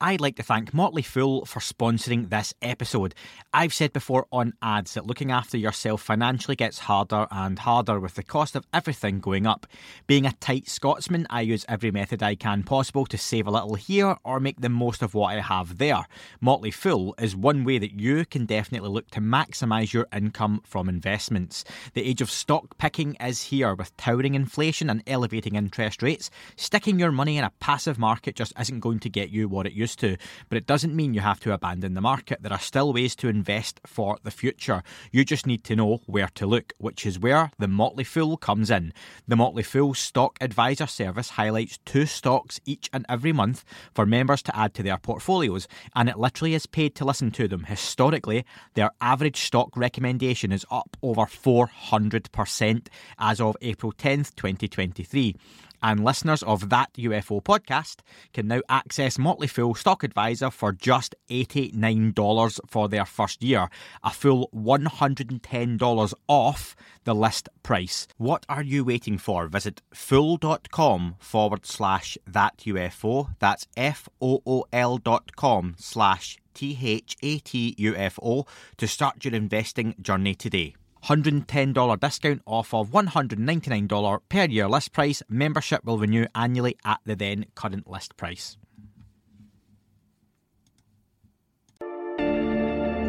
I'd like to thank Motley Fool for sponsoring this episode. I've said before on ads that looking after yourself financially gets harder and harder with the cost of everything going up. Being a tight Scotsman, I use every method I can possible to save a little here or make the most of what I have there. Motley Fool is one way that you can definitely look to maximise your income from investments. The age of stock picking is here with towering inflation and elevating interest rates. Sticking your money in a passive market just isn't going to get you what it used to, but it doesn't mean you have to abandon the market. There are still ways to invest for the future. You just need to know where to look, which is where the Motley Fool comes in. The Motley Fool Stock Advisor service highlights two stocks each and every month for members to add to their portfolios, and it literally is paid to listen to them. Historically, their average stock recommendation is up over 400% as of April 10th, 2023 and listeners of that UFO podcast can now access Motley Fool Stock Advisor for just $89 for their first year, a full $110 off the list price. What are you waiting for? Visit fool.com forward slash that UFO. That's F O O L dot com slash T H A T U F O to start your investing journey today. $110 discount off of $199 per year list price. Membership will renew annually at the then current list price.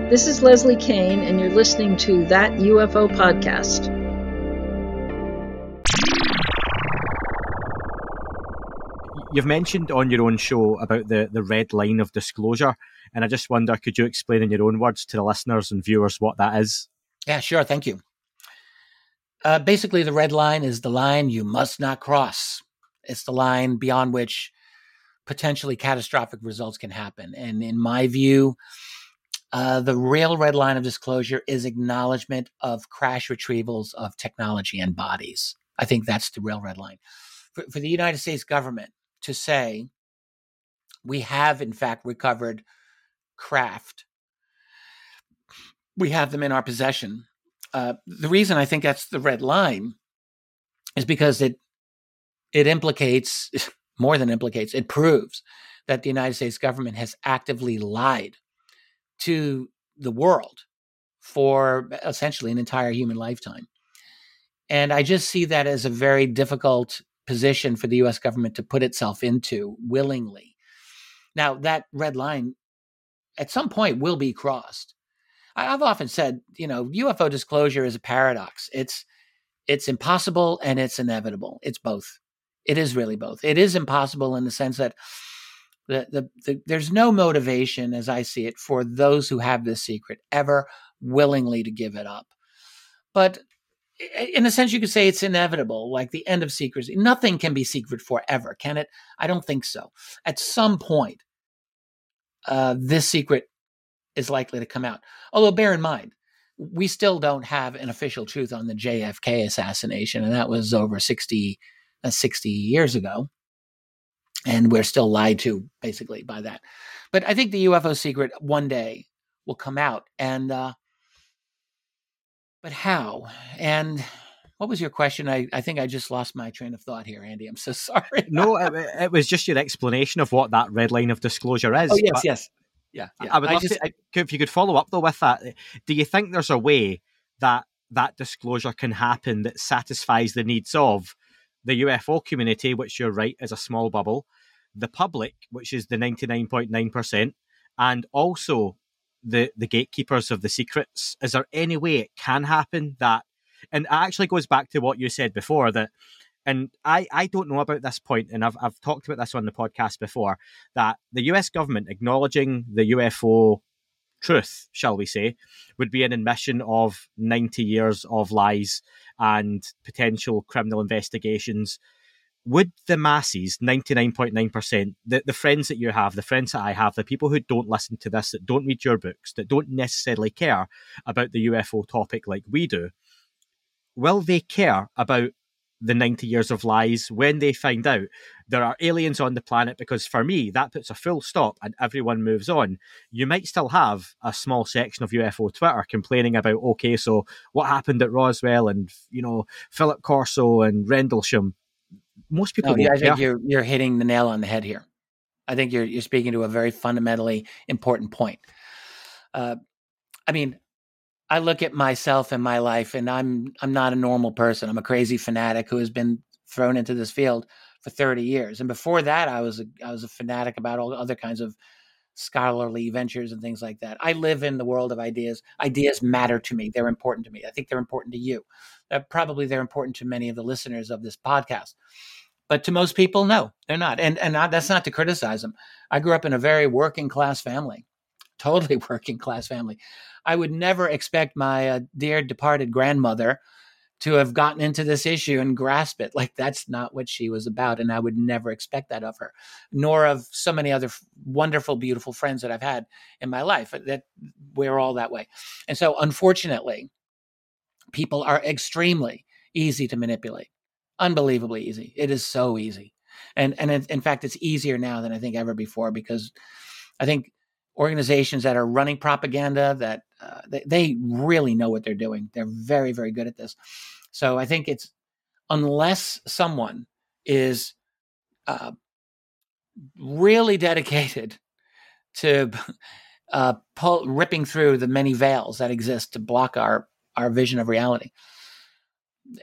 This is Leslie Kean, and you're listening to That UFO Podcast. You've mentioned on your own show about the, the red line of disclosure, and I just wonder could you explain in your own words to the listeners and viewers what that is? Yeah, sure. Thank you. Uh, basically, the red line is the line you must not cross. It's the line beyond which potentially catastrophic results can happen. And in my view, uh, the real red line of disclosure is acknowledgement of crash retrievals of technology and bodies. I think that's the real red line. For, for the United States government to say, we have in fact recovered craft we have them in our possession. Uh, the reason I think that's the red line is because it it implicates more than implicates it proves that the United States government has actively lied to the world for essentially an entire human lifetime. And I just see that as a very difficult position for the US government to put itself into willingly. Now, that red line at some point will be crossed. I've often said, you know, UFO disclosure is a paradox. It's it's impossible and it's inevitable. It's both. It is really both. It is impossible in the sense that the, the, the, there's no motivation, as I see it, for those who have this secret ever willingly to give it up. But in a sense, you could say it's inevitable, like the end of secrecy. Nothing can be secret forever, can it? I don't think so. At some point, uh, this secret is likely to come out. Although, bear in mind, we still don't have an official truth on the JFK assassination, and that was over 60, uh, 60 years ago. And we're still lied to, basically, by that. But I think the UFO secret one day will come out. And, uh, but how? And what was your question? I, I think I just lost my train of thought here, Andy. I'm so sorry. no, it, it, was just your explanation of what that red line of disclosure is. Oh, yes, yes yeah, yeah. I would love just, uh, to, if you could follow up though with that. Eh, do you think there's a way that that disclosure can happen that satisfies the needs of the UFO community, which you're right is a small bubble, the public, which is the 99.9%, and also the the gatekeepers of the secrets? Is there any way it can happen that? And it actually goes back to what you said before that and I, I don't know about this point, and I've, I've talked about this on the podcast before, that the US government acknowledging the UFO truth, shall we say, would be an admission of 90 years of lies and potential criminal investigations. Would the masses, 99.9%, the, the friends that you have, the friends that I have, the people who don't listen to this, that don't read your books, that don't necessarily care about the UFO topic like we do, will they care about the 90 years of lies when they find out there are aliens on the planet because for me that puts a full stop and everyone moves on. You might still have a small section of ufo twitter complaining about okay so what happened at roswell and you know philip corso and rendlesham most people no, yeah, I think you're, you're hitting the nail on the head here. I think you're you're speaking to a very fundamentally important point. Uh, I mean, I look at myself and my life, and I'm I'm not a normal person. I'm a crazy fanatic who has been thrown into this field for 30 years, and before that, I was a I was a fanatic about all other kinds of scholarly ventures and things like that. I live in the world of ideas. Ideas matter to me. They're important to me. I think they're important to you. Uh, probably they're important to many of the listeners of this podcast. But to most people, no, they're not. And and that's not to criticize them. I grew up in a very working class family, totally working class family. I would never expect my uh, dear departed grandmother to have gotten into this issue and grasp it. Like that's not what she was about. And I would never expect that of her, nor of so many other wonderful, beautiful friends that I've had in my life that we're all that way. And so unfortunately, people are extremely easy to manipulate. Unbelievably easy. It is so easy. And and in fact, it's easier now than I think ever before because I think organizations that are running propaganda that uh, they, they really know what they're doing. They're very, very good at this. So I think it's unless someone is uh, really dedicated to uh, pull, ripping through the many veils that exist to block our our vision of reality.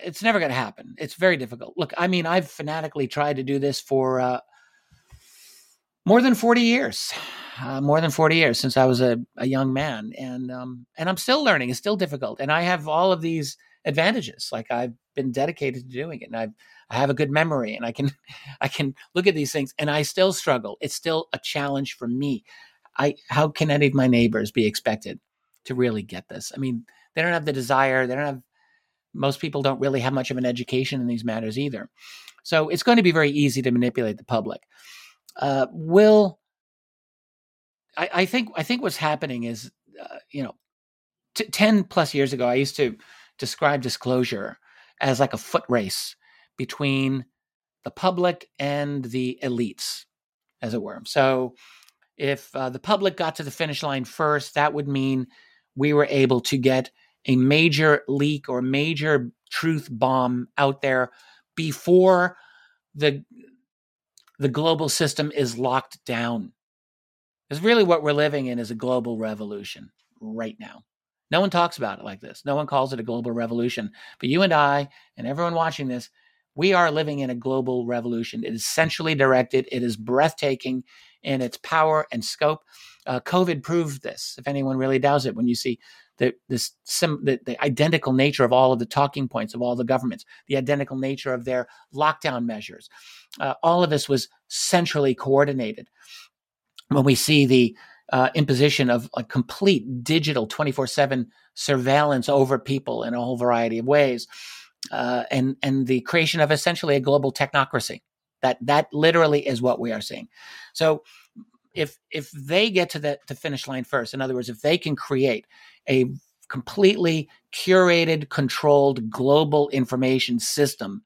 It's never going to happen. It's very difficult. Look, I mean, I've fanatically tried to do this for uh, more than forty years uh, more than 40 years since I was a, a young man. And, um, and I'm still learning. It's still difficult. And I have all of these advantages. Like I've been dedicated to doing it and I've, I have a good memory and I can, I can look at these things and I still struggle. It's still a challenge for me. I, how can any of my neighbors be expected to really get this? I mean, they don't have the desire. They don't have, most people don't really have much of an education in these matters either. So it's going to be very easy to manipulate the public. Uh, will I, I think I think what's happening is, uh, you know, t- ten plus years ago, I used to describe disclosure as like a foot race between the public and the elites, as it were. So, if uh, the public got to the finish line first, that would mean we were able to get a major leak or major truth bomb out there before the the global system is locked down because really what we're living in is a global revolution right now. No one talks about it like this. No one calls it a global revolution. But you and I and everyone watching this, we are living in a global revolution. It is centrally directed, it is breathtaking in its power and scope. Uh, COVID proved this, if anyone really doubts it, when you see the, this sim, the, the identical nature of all of the talking points of all the governments, the identical nature of their lockdown measures. Uh, all of this was centrally coordinated when we see the uh, imposition of a complete digital 24 7 surveillance over people in a whole variety of ways, uh, and, and the creation of essentially a global technocracy. That, that literally is what we are seeing. So, if if they get to the, the finish line first, in other words, if they can create a completely curated, controlled global information system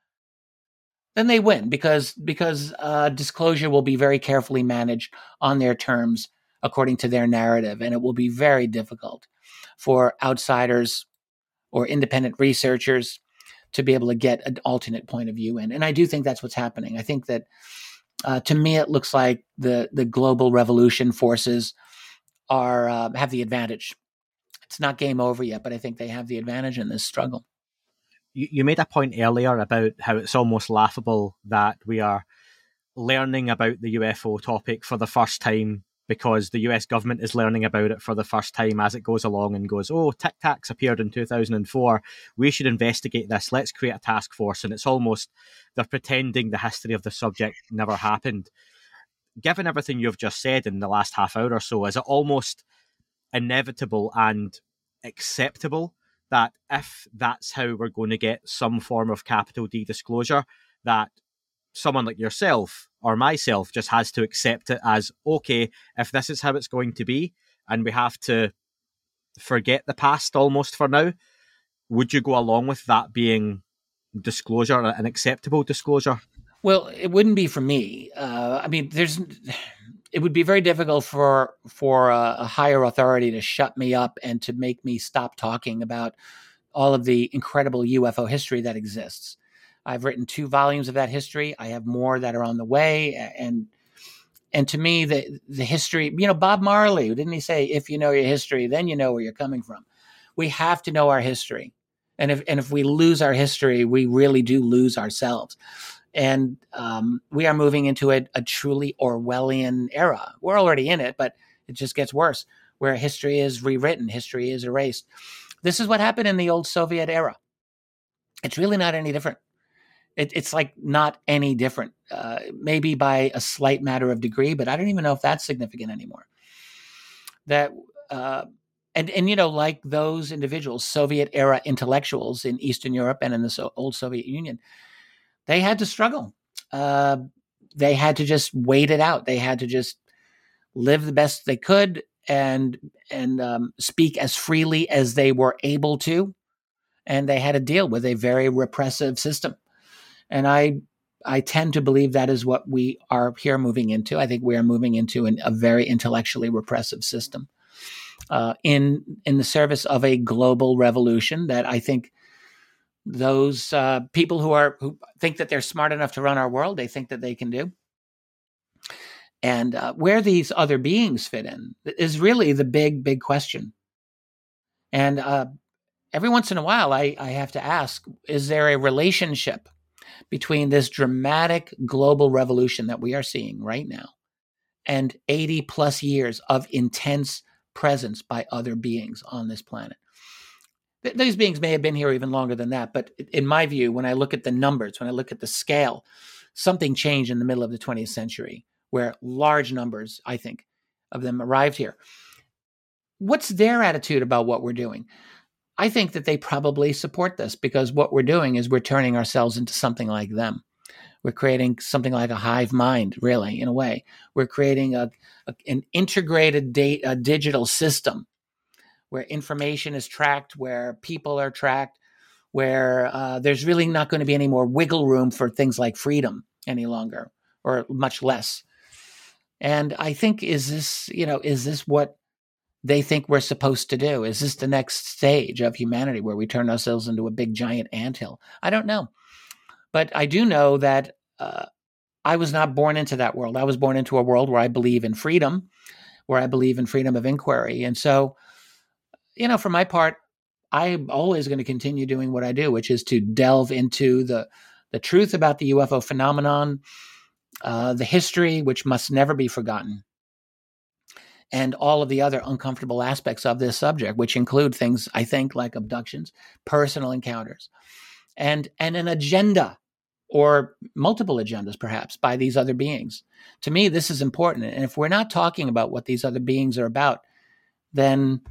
then they win because because uh, disclosure will be very carefully managed on their terms according to their narrative, and it will be very difficult for outsiders or independent researchers to be able to get an alternate point of view in. And I do think that's what's happening. I think that uh, to me, it looks like the the global revolution forces are uh, have the advantage. It's not game over yet, but I think they have the advantage in this struggle you, you made a point earlier about how it's almost laughable that we are learning about the UFO topic for the first time because the US government is learning about it for the first time as it goes along and goes, oh, Tic Tacs appeared in 2004. We should investigate this. Let's create a task force. And it's almost, they're pretending the history of the subject never happened. Given everything you've just said in the last half hour or so, is it almost inevitable and acceptable that if that's how we're going to get some form of capital D disclosure, that someone like yourself or myself just has to accept it as okay, if this is how it's going to be, and we have to forget the past almost for now, would you go along with that being disclosure, an acceptable disclosure? Well, it wouldn't be for me. Uh, I mean, there's it would be very difficult for for a, a, higher authority to shut me up and to make me stop talking about all of the incredible UFO history that exists. I've written two volumes of that history. I have more that are on the way, and and to me, the the history, you know, Bob Marley, didn't he say, if you know your history, then you know where you're coming from? We have to know our history. And if, and if we lose our history, we really do lose ourselves. And um, we are moving into a, a truly Orwellian era. We're already in it, but it just gets worse, where history is rewritten, history is erased. This is what happened in the old Soviet era. It's really not any different. It, it's like not any different, uh, maybe by a slight matter of degree, but I don't even know if that's significant anymore. That uh, and and you know, like those individuals, Soviet era intellectuals in Eastern Europe and in the so- old Soviet Union, they had to struggle. Uh, they had to just wait it out. They had to just live the best they could and and um, speak as freely as they were able to, and they had to deal with a very repressive system. And I I tend to believe that is what we are here moving into. I think we are moving into an, a very intellectually repressive system uh, in in the service of a global revolution that I think those uh, people who are who think that they're smart enough to run our world, they think that they can do. And uh, where these other beings fit in is really the big, big question. And uh, every once in a while, I, I have to ask: Is there a relationship between this dramatic global revolution that we are seeing right now and 80 plus years of intense presence by other beings on this planet. Th- these beings may have been here even longer than that, but in my view, when I look at the numbers, when I look at the scale, something changed in the middle of the 20th century where large numbers, I think, of them arrived here. What's their attitude about what we're doing? I think that they probably support this because what we're doing is we're turning ourselves into something like them. We're creating something like a hive mind, really, in a way. We're creating a, a an integrated data, digital system where information is tracked, where people are tracked, where uh, there's really not going to be any more wiggle room for things like freedom any longer, or much less. And I think, is this, you know, is this what they think we're supposed to do? Is this the next stage of humanity where we turn ourselves into a big giant anthill? I don't know. But I do know that uh, I was not born into that world. I was born into a world where I believe in freedom, where I believe in freedom of inquiry. And so, you know, for my part, I'm always going to continue doing what I do, which is to delve into the the truth about the UFO phenomenon, uh, the history, which must never be forgotten, and all of the other uncomfortable aspects of this subject, which include things I think like abductions, personal encounters, and and an agenda or multiple agendas perhaps by these other beings. To me, this is important. And if we're not talking about what these other beings are about, then,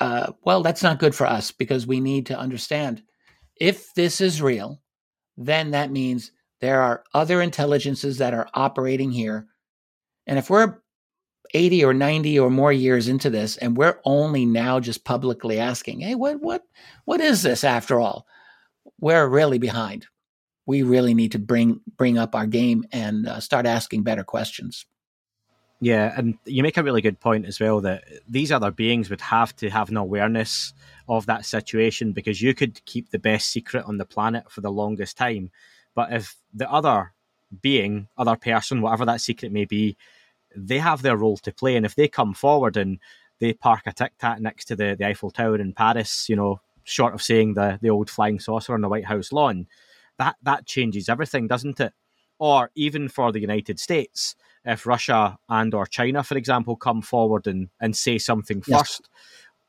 uh, well, that's not good for us because we need to understand if this is real, then that means there are other intelligences that are operating here. And if we're 80 or 90 or more years into this and we're only now just publicly asking, "Hey, what what what is this after all?" We're really behind we really need to bring bring up our game and uh, start asking better questions. Yeah, and you make a really good point as well that these other beings would have to have an awareness of that situation because you could keep the best secret on the planet for the longest time, but if the other being, other person, whatever that secret may be, they have their role to play, and if they come forward and they park a tic tac next to the, the Eiffel Tower in Paris, you know, short of saying the the old flying saucer on the White House lawn, that that changes everything, doesn't it? Or even for the United States, if Russia and or China, for example, come forward and, and say something yes. first,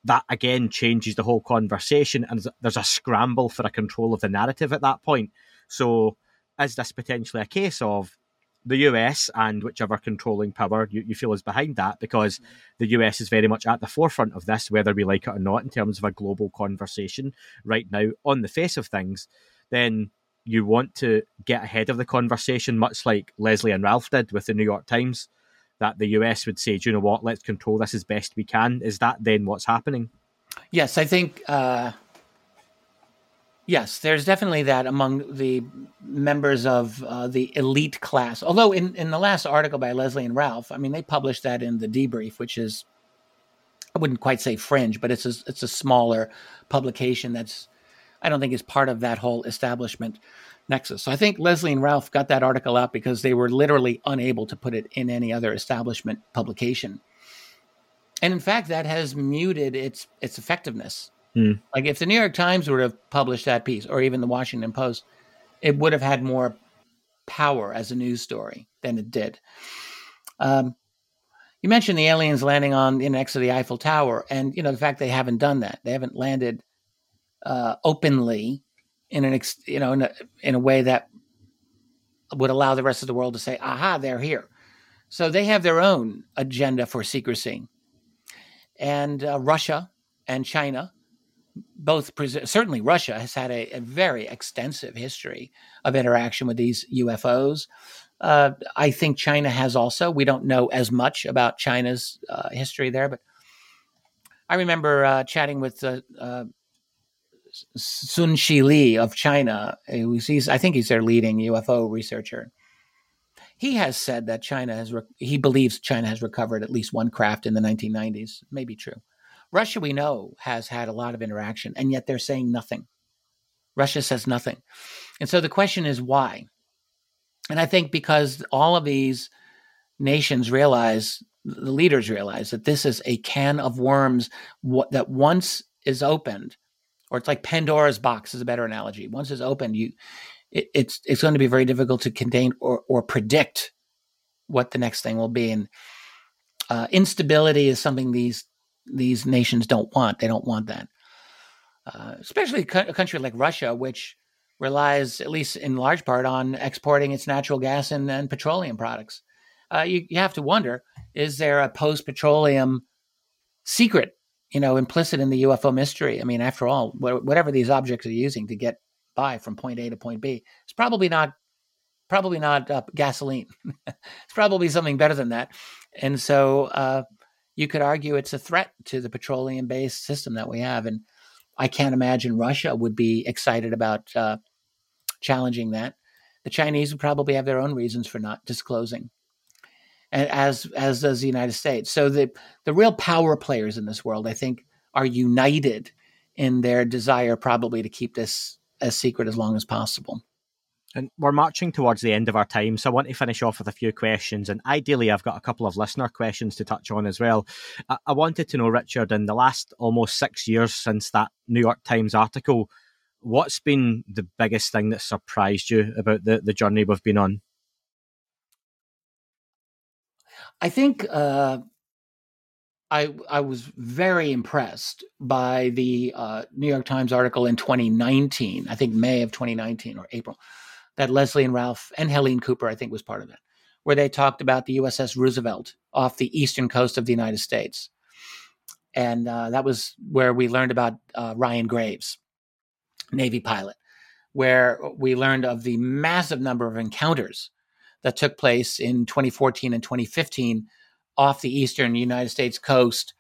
that again changes the whole conversation and there's a scramble for a control of the narrative at that point. So is this potentially a case of the US and whichever controlling power you, you feel is behind that because the US is very much at the forefront of this, whether we like it or not, in terms of a global conversation right now on the face of things, then you want to get ahead of the conversation, much like Leslie and Ralph did with the New York Times, that the US would say, do you know what, let's control this as best we can. Is that then what's happening? Yes, I think, uh, yes, there's definitely that among the members of uh, the elite class. Although, in, in the last article by Leslie and Ralph, I mean, they published that in the debrief, which is, I wouldn't quite say fringe, but it's a, it's a smaller publication that's I don't think is part of that whole establishment. nexus. So I think Leslie and Ralph got that article out because they were literally unable to put it in any other establishment publication. And in fact, that has muted its its effectiveness. Mm. Like if the New York Times would have published that piece, or even the Washington Post, it would have had more power as a news story than it did. Um, you mentioned the aliens landing on the next to the Eiffel Tower, and you know the fact they haven't done that. They haven't landed uh, openly in an ex, you know in a, in a way that would allow the rest of the world to say, "Aha, they're here." So they have their own agenda for secrecy, and uh, Russia and China both certainly Russia has had a, a, very extensive history of interaction with these UFOs. Uh, I think China has also. We don't know as much about China's uh, history there, but I remember uh, chatting with uh, uh, Sun Shi Li of China. Eh, he's, I think he's their leading UFO researcher. He has said that China has. Re- he believes China has recovered at least one craft in the 1990s. Maybe true. Russia, we know, has had a lot of interaction, and yet they're saying nothing. Russia says nothing. And so the question is why? And I think because all of these nations realize, the leaders realize that this is a can of worms that once is opened, or it's like Pandora's box is a better analogy. Once it's opened, you it, it's it's going to be very difficult to contain or or predict what the next thing will be. And uh, instability is something these these nations don't want. They don't want that, uh, especially a country like Russia, which relies, at least in large part, on exporting its natural gas and, and petroleum products. Uh, you, you have to wonder: is there a post-petroleum secret, you know, implicit in the UFO mystery? I mean, after all, whatever these objects are using to get by from point A to point B, it's probably not probably not uh, gasoline. it's probably something better than that. And so, uh, you could argue it's a threat to the petroleum based system that we have. And I can't imagine Russia would be excited about uh, challenging that. The Chinese would probably have their own reasons for not disclosing, and as as does the United States. So the the real power players in this world, I think, are united in their desire probably to keep this as secret as long as possible. And we're marching towards the end of our time, so I want to finish off with a few questions. And ideally, I've got a couple of listener questions to touch on as well. I, wanted to know, Richard, in the last almost six years since that New York Times article, what's been the biggest thing that surprised you about the, the journey we've been on? I think uh, I I was very impressed by the uh, New York Times article in 2019. I think May of 2019 or April, that Leslie and Ralph and Helene Cooper, I think, was part of it, where they talked about the USS Roosevelt off the eastern coast of the United States. And uh, that was where we learned about uh, Ryan Graves, Navy pilot, where we learned of the massive number of encounters that took place in 2014 and 2015 off the eastern United States coast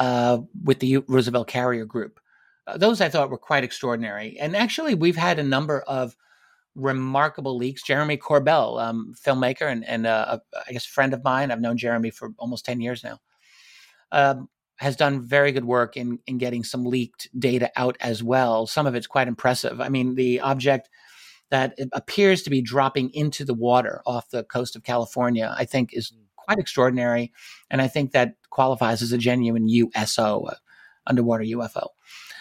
uh, with the Roosevelt Carrier Group. Uh, those I thought were quite extraordinary. And actually, we've had a number of remarkable leaks. Jeremy Corbell, um, filmmaker and, and uh, a, I guess friend of mine, I've known Jeremy for almost 10 years now, um, has done very good work in, in getting some leaked data out as well. Some of it's quite impressive. I mean, the object that appears to be dropping into the water off the coast of California, I think is hmm. quite extraordinary. And I think that qualifies as a genuine USO, uh, underwater UFO.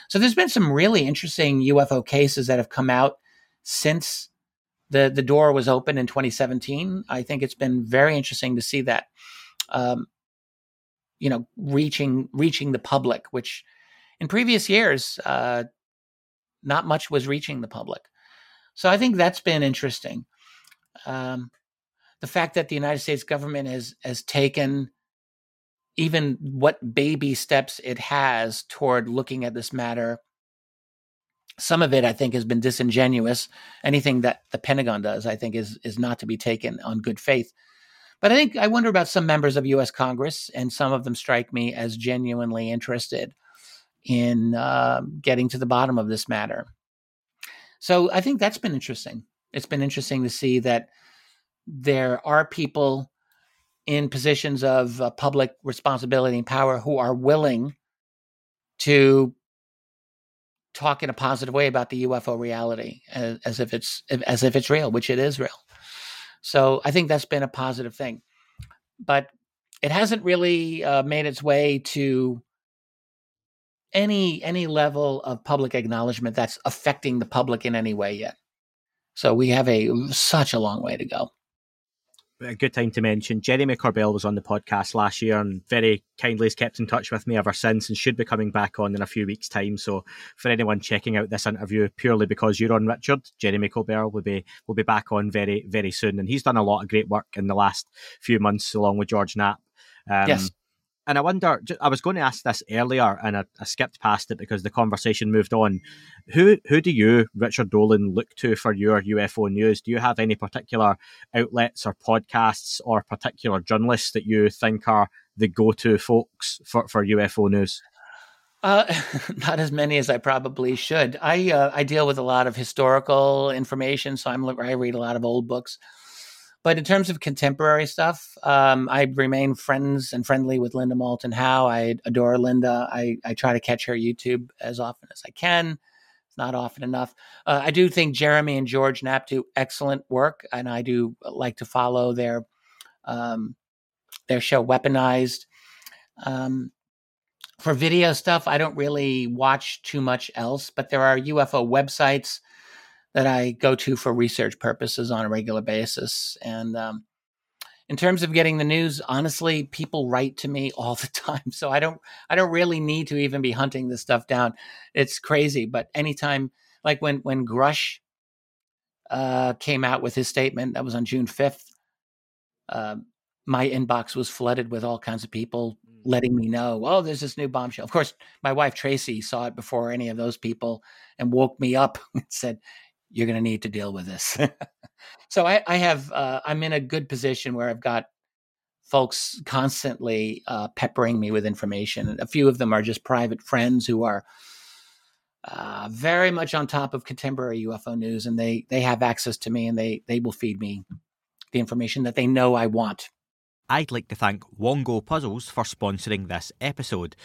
So there's been some really interesting UFO cases that have come out since the the door was open in 2017. I think it's been very interesting to see that, um, you know, reaching reaching the public, which in previous years, uh, not much was reaching the public. So I think that's been interesting. Um, the fact that the United States government has has taken even what baby steps it has toward looking at this matter some of it I think has been disingenuous. Anything that the Pentagon does, I think, is is not to be taken on good faith. But I think I wonder about some members of U.S. Congress, and some of them strike me as genuinely interested in uh, getting to the bottom of this matter. So I think that's been interesting. It's been interesting to see that there are people in positions of uh, public responsibility and power who are willing to talk in a positive way about the UFO reality as, as if it's as if it's real, which it is real. So I think that's been a positive thing, but it hasn't really uh, made its way to any any level of public acknowledgement that's affecting the public in any way yet. So we have a such a long way to go a good time to mention Jeremy Corbell was on the podcast last year and very kindly has kept in touch with me ever since and should be coming back on in a few weeks' time. So for anyone checking out this interview purely because you're on Richard, Jeremy Corbell will be will be back on very, very soon. And he's done a lot of great work in the last few months along with George Knapp. Um, yes. And I wonder, I was going to ask this earlier and I, I, skipped past it because the conversation moved on. Who who do you, Richard Dolan, look to for your UFO news? Do you have any particular outlets or podcasts or particular journalists that you think are the go to folks for, for UFO news? Uh, not as many as I probably should. I uh, I deal with a lot of historical information, so I'm I read a lot of old books. But in terms of contemporary stuff, um, I remain friends and friendly with Linda Moulton Howe. I adore Linda. I, I try to catch her YouTube as often as I can. It's not often enough. Uh, I do think Jeremy and George Knapp do excellent work, and I do like to follow their um, their show Weaponized. Um, for video stuff, I don't really watch too much else, but there are UFO websites that I go to for research purposes on a regular basis. And um, in terms of getting the news, honestly, people write to me all the time, so I don't I don't really need to even be hunting this stuff down. It's crazy, but anytime, like when when Grusch uh, came out with his statement, that was on June fifth. Uh, my inbox was flooded with all kinds of people mm. letting me know, oh, there's this new bombshell. Of course, my wife Tracy saw it before any of those people and woke me up and said, you're going to need to deal with this. so I, I have, uh, I'm in a good position where I've got folks constantly uh, peppering me with information. A few of them are just private friends who are uh, very much on top of contemporary UFO news, and they they have access to me, and they they will feed me the information that they know I want. I'd like to thank Wongo Puzzles for sponsoring this episode.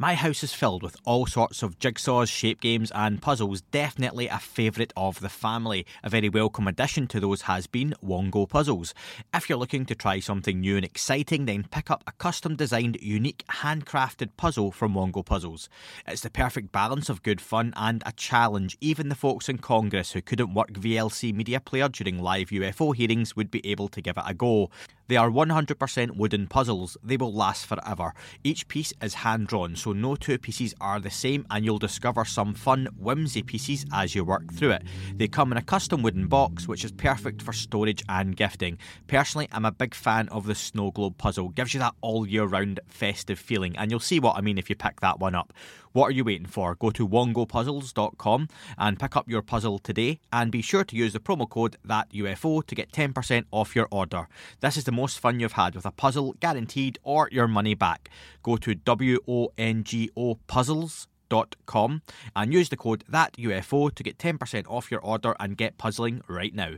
My house is filled with all sorts of jigsaws, shape games, and puzzles. Definitely a favourite of the family. A very welcome addition to those has been Wongo Puzzles. If you're looking to try something new and exciting, then pick up a custom designed, unique, handcrafted puzzle from Wongo Puzzles. It's the perfect balance of good fun and a challenge. Even the folks in Congress who couldn't work VLC Media Player during live UFO hearings would be able to give it a go. They are 100% wooden puzzles. They will last forever. Each piece is hand drawn, so no two pieces are the same, and you'll discover some fun, whimsy pieces as you work through it. They come in a custom wooden box, which is perfect for storage and gifting. Personally, I'm a big fan of the snow globe puzzle. Gives you that all year round festive feeling, and you'll see what I mean if you pick that one up. What are you waiting for? Go to wongopuzzles.com and pick up your puzzle today and be sure to use the promo code THATUFO to get 10% off your order. This is the most fun you've had with a puzzle guaranteed or your money back. Go to WONGO puzzles.com and use the code THATUFO to get 10% off your order and get puzzling right now.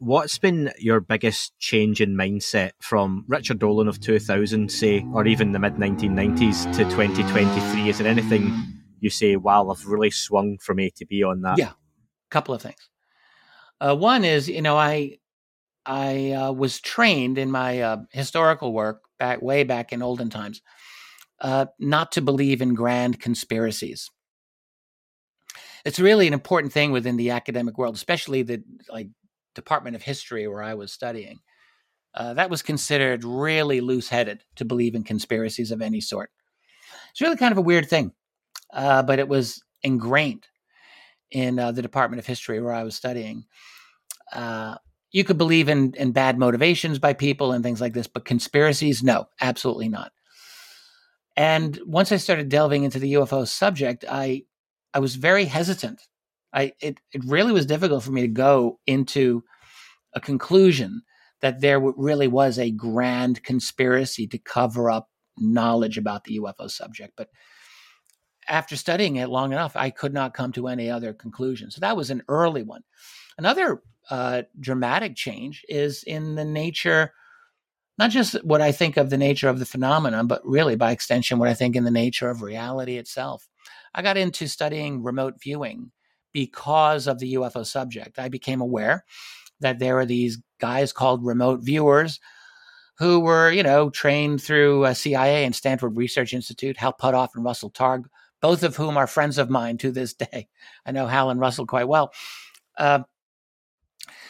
What's been your biggest change in mindset from Richard Dolan of 2000, say, or even the mid 1990s to 2023? Is there anything you say, wow, I've really swung from A to B on that? Yeah, a couple of things. Uh, one is, you know, I I uh, was trained in my uh, historical work back way back in olden times uh, not to believe in grand conspiracies. It's really an important thing within the academic world, especially the like Department of History where I was studying, uh, that was considered really loose headed to believe in conspiracies of any sort. It's really kind of a weird thing, uh, but it was ingrained in uh, the Department of History where I was studying. Uh, you could believe in, in bad motivations by people and things like this, but conspiracies, no, absolutely not. And once I started delving into the UFO subject, I I was very hesitant I it it really was difficult for me to go into a conclusion that there really was a grand conspiracy to cover up knowledge about the UFO subject. But after studying it long enough, I could not come to any other conclusion. So that was an early one. Another uh, dramatic change is in the nature, not just what I think of the nature of the phenomenon, but really by extension, what I think in the nature of reality itself. I got into studying remote viewing because of the UFO subject. I became aware that there were these guys called remote viewers who were, you know, trained through uh, CIA and Stanford Research Institute, Hal Puthoff and Russell Targ, both of whom are friends of mine to this day. I know Hal and Russell quite well. Uh,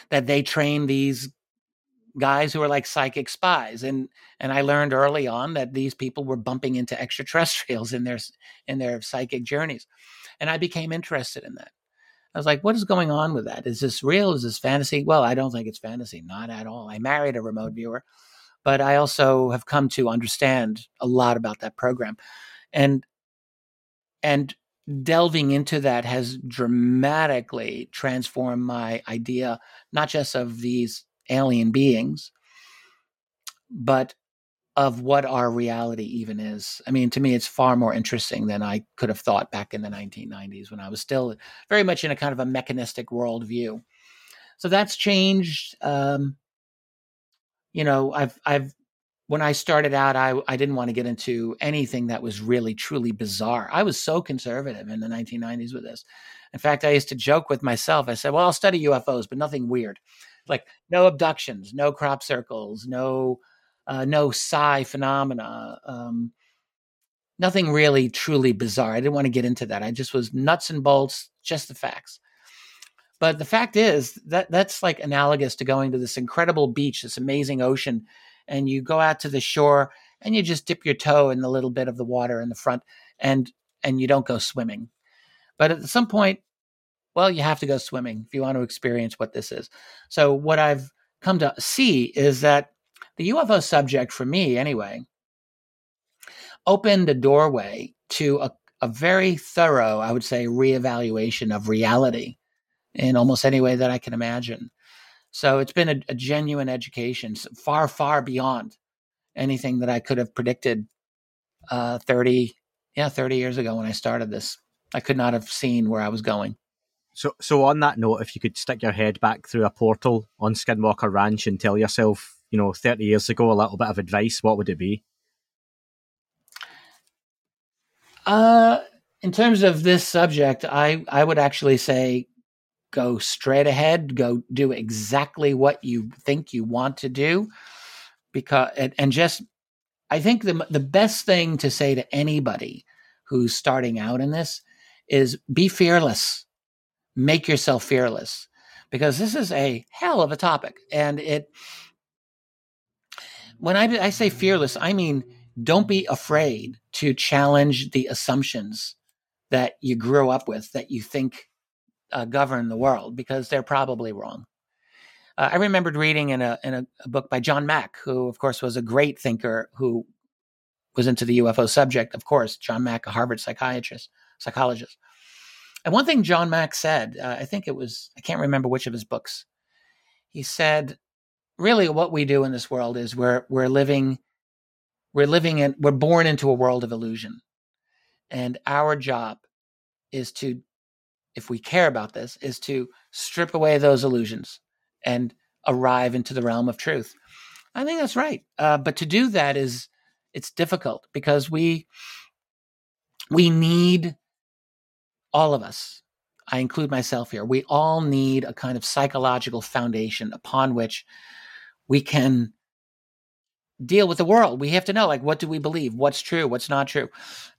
that they trained these guys who were like psychic spies and and I learned early on that these people were bumping into extraterrestrials in their in their psychic journeys and I became interested in that I was like what is going on with that? Is this real? Is this fantasy? Well I don't think it's fantasy not at all. I married a remote viewer but I also have come to understand a lot about that program. And and delving into that has dramatically transformed my idea not just of these alien beings, but of what our reality even is. I mean, to me, it's far more interesting than I could have thought back in the 1990s when I was still very much in a kind of a mechanistic worldview. So that's changed. Um, you know, I've, I've, when I started out, I, I didn't want to get into anything that was really truly bizarre. I was so conservative in the 1990s with this. In fact, I used to joke with myself. I said, well, I'll study UFOs, but nothing weird like no abductions, no crop circles, no uh, no psi phenomena, um, nothing really truly bizarre. I didn't want to get into that. I just was nuts and bolts, just the facts. But the fact is that that's like analogous to going to this incredible beach, this amazing ocean, and you go out to the shore and you just dip your toe in the little bit of the water in the front, and and you don't go swimming. But at some point, well, you have to go swimming if you want to experience what this is. So, what I've come to see is that the UFO subject, for me anyway, opened a doorway to a, a very thorough, I would say, reevaluation of reality in almost any way that I can imagine. So, it's been a, a genuine education, far, far beyond anything that I could have predicted uh, 30, yeah, 30 years ago when I started this. I could not have seen where I was going. So, so on that note, if you could stick your head back through a portal on Skinwalker Ranch and tell yourself, you know, 30 years ago, a little bit of advice, what would it be? Uh, in terms of this subject, I, I would actually say go straight ahead, go do exactly what you think you want to do. Because, and, and just, I think the, the best thing to say to anybody who's starting out in this is be fearless make yourself fearless because this is a hell of a topic. And it, when I, I say fearless, I mean don't be afraid to challenge the assumptions that you grew up with that you think uh, govern the world because they're probably wrong. Uh, I remembered reading in a in a, a, book by John Mack, who of course was a great thinker who was into the UFO subject. Of course, John Mack, a Harvard psychiatrist, psychologist. And one thing John Mack said, uh, I think it was, I can't remember which of his books. He said, really what we do in this world is we're, we're living, we're living in, we're born into a world of illusion. And our job is to, if we care about this, is to strip away those illusions and arrive into the realm of truth. I think that's right. Uh, but to do that is, it's difficult because we, we need all of us, I include myself here, we all need a kind of psychological foundation upon which we can deal with the world. We have to know, like, what do we believe? What's true? What's not true?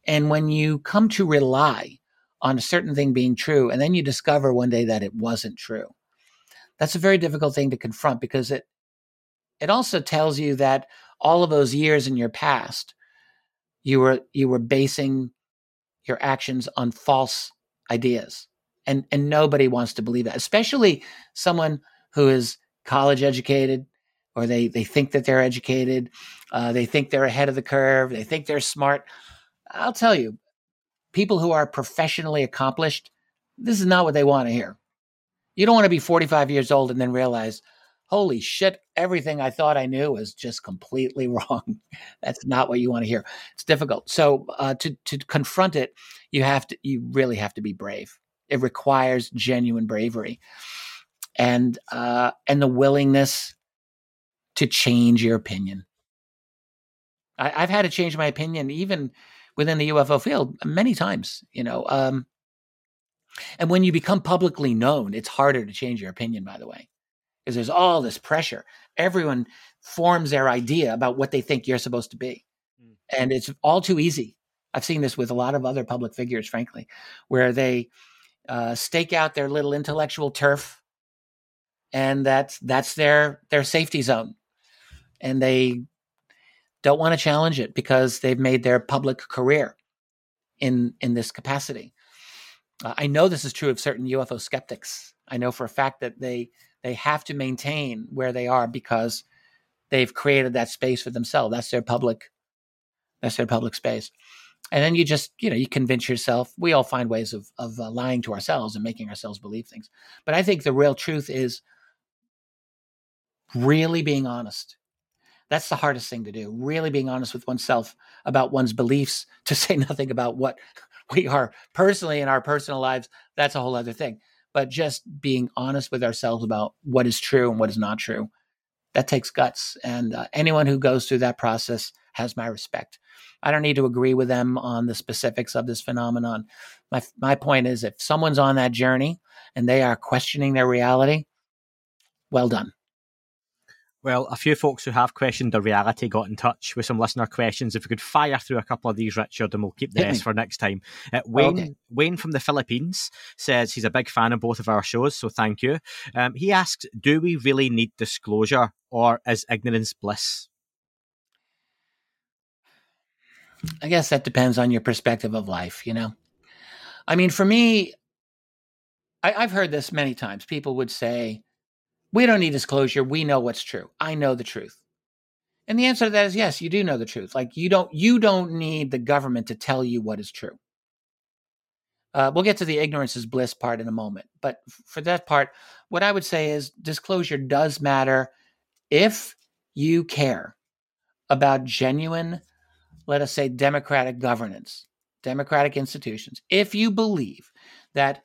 And when you come to rely on a certain thing being true, and then you discover one day that it wasn't true, that's a very difficult thing to confront because it it also tells you that all of those years in your past you were you were basing your actions on false ideas. And and nobody wants to believe that, especially someone who is college educated or they they think that they're educated, uh, they think they're ahead of the curve, they think they're smart. I'll tell you, people who are professionally accomplished, this is not what they want to hear. You don't want to be 45 years old and then realize, holy shit, everything I thought I knew was just completely wrong. That's not what you want to hear. It's difficult. So uh, to to confront it, you have to you really have to be brave. It requires genuine bravery, and uh, and the willingness to change your opinion. I, I've had to change my opinion even within the UFO field many times. You know, um, and when you become publicly known, it's harder to change your opinion. By the way, because there's all this pressure. Everyone forms their idea about what they think you're supposed to be, mm. and it's all too easy. I've seen this with a lot of other public figures, frankly, where they uh, stake out their little intellectual turf, and that's that's their their safety zone, and they don't want to challenge it because they've made their public career in in this capacity. Uh, I know this is true of certain UFO skeptics. I know for a fact that they they have to maintain where they are because they've created that space for themselves. That's their public that's their public space. And then you just, you know, you convince yourself. We all find ways of of uh, lying to ourselves and making ourselves believe things. But I think the real truth is really being honest that's the hardest thing to do, really being honest with oneself about one's beliefs, to say nothing about what we are personally in our personal lives. That's a whole other thing. But just being honest with ourselves about what is true and what is not true, that takes guts. And uh, anyone who goes through that process has my respect. I don't need to agree with them on the specifics of this phenomenon. My, my point is if someone's on that journey and they are questioning their reality, well done. Well, a few folks who have questioned the reality got in touch with some listener questions. If we could fire through a couple of these, Richard, and we'll keep the rest for next time. Uh, Wayne, okay. Wayne from the Philippines says he's a big fan of both of our shows, so thank you. Um, he asks, "Do we really need disclosure, or is ignorance bliss?" I guess that depends on your perspective of life. You know, I mean, for me, I, I've heard this many times. People would say we don't need disclosure. We know what's true. I know the truth. And the answer to that is yes, you do know the truth. Like you don't you don't need the government to tell you what is true. Uh, we'll get to the ignorance is bliss part in a moment. But for that part, what I would say is disclosure does matter if you care about genuine, let us say, democratic governance, democratic institutions. If you believe that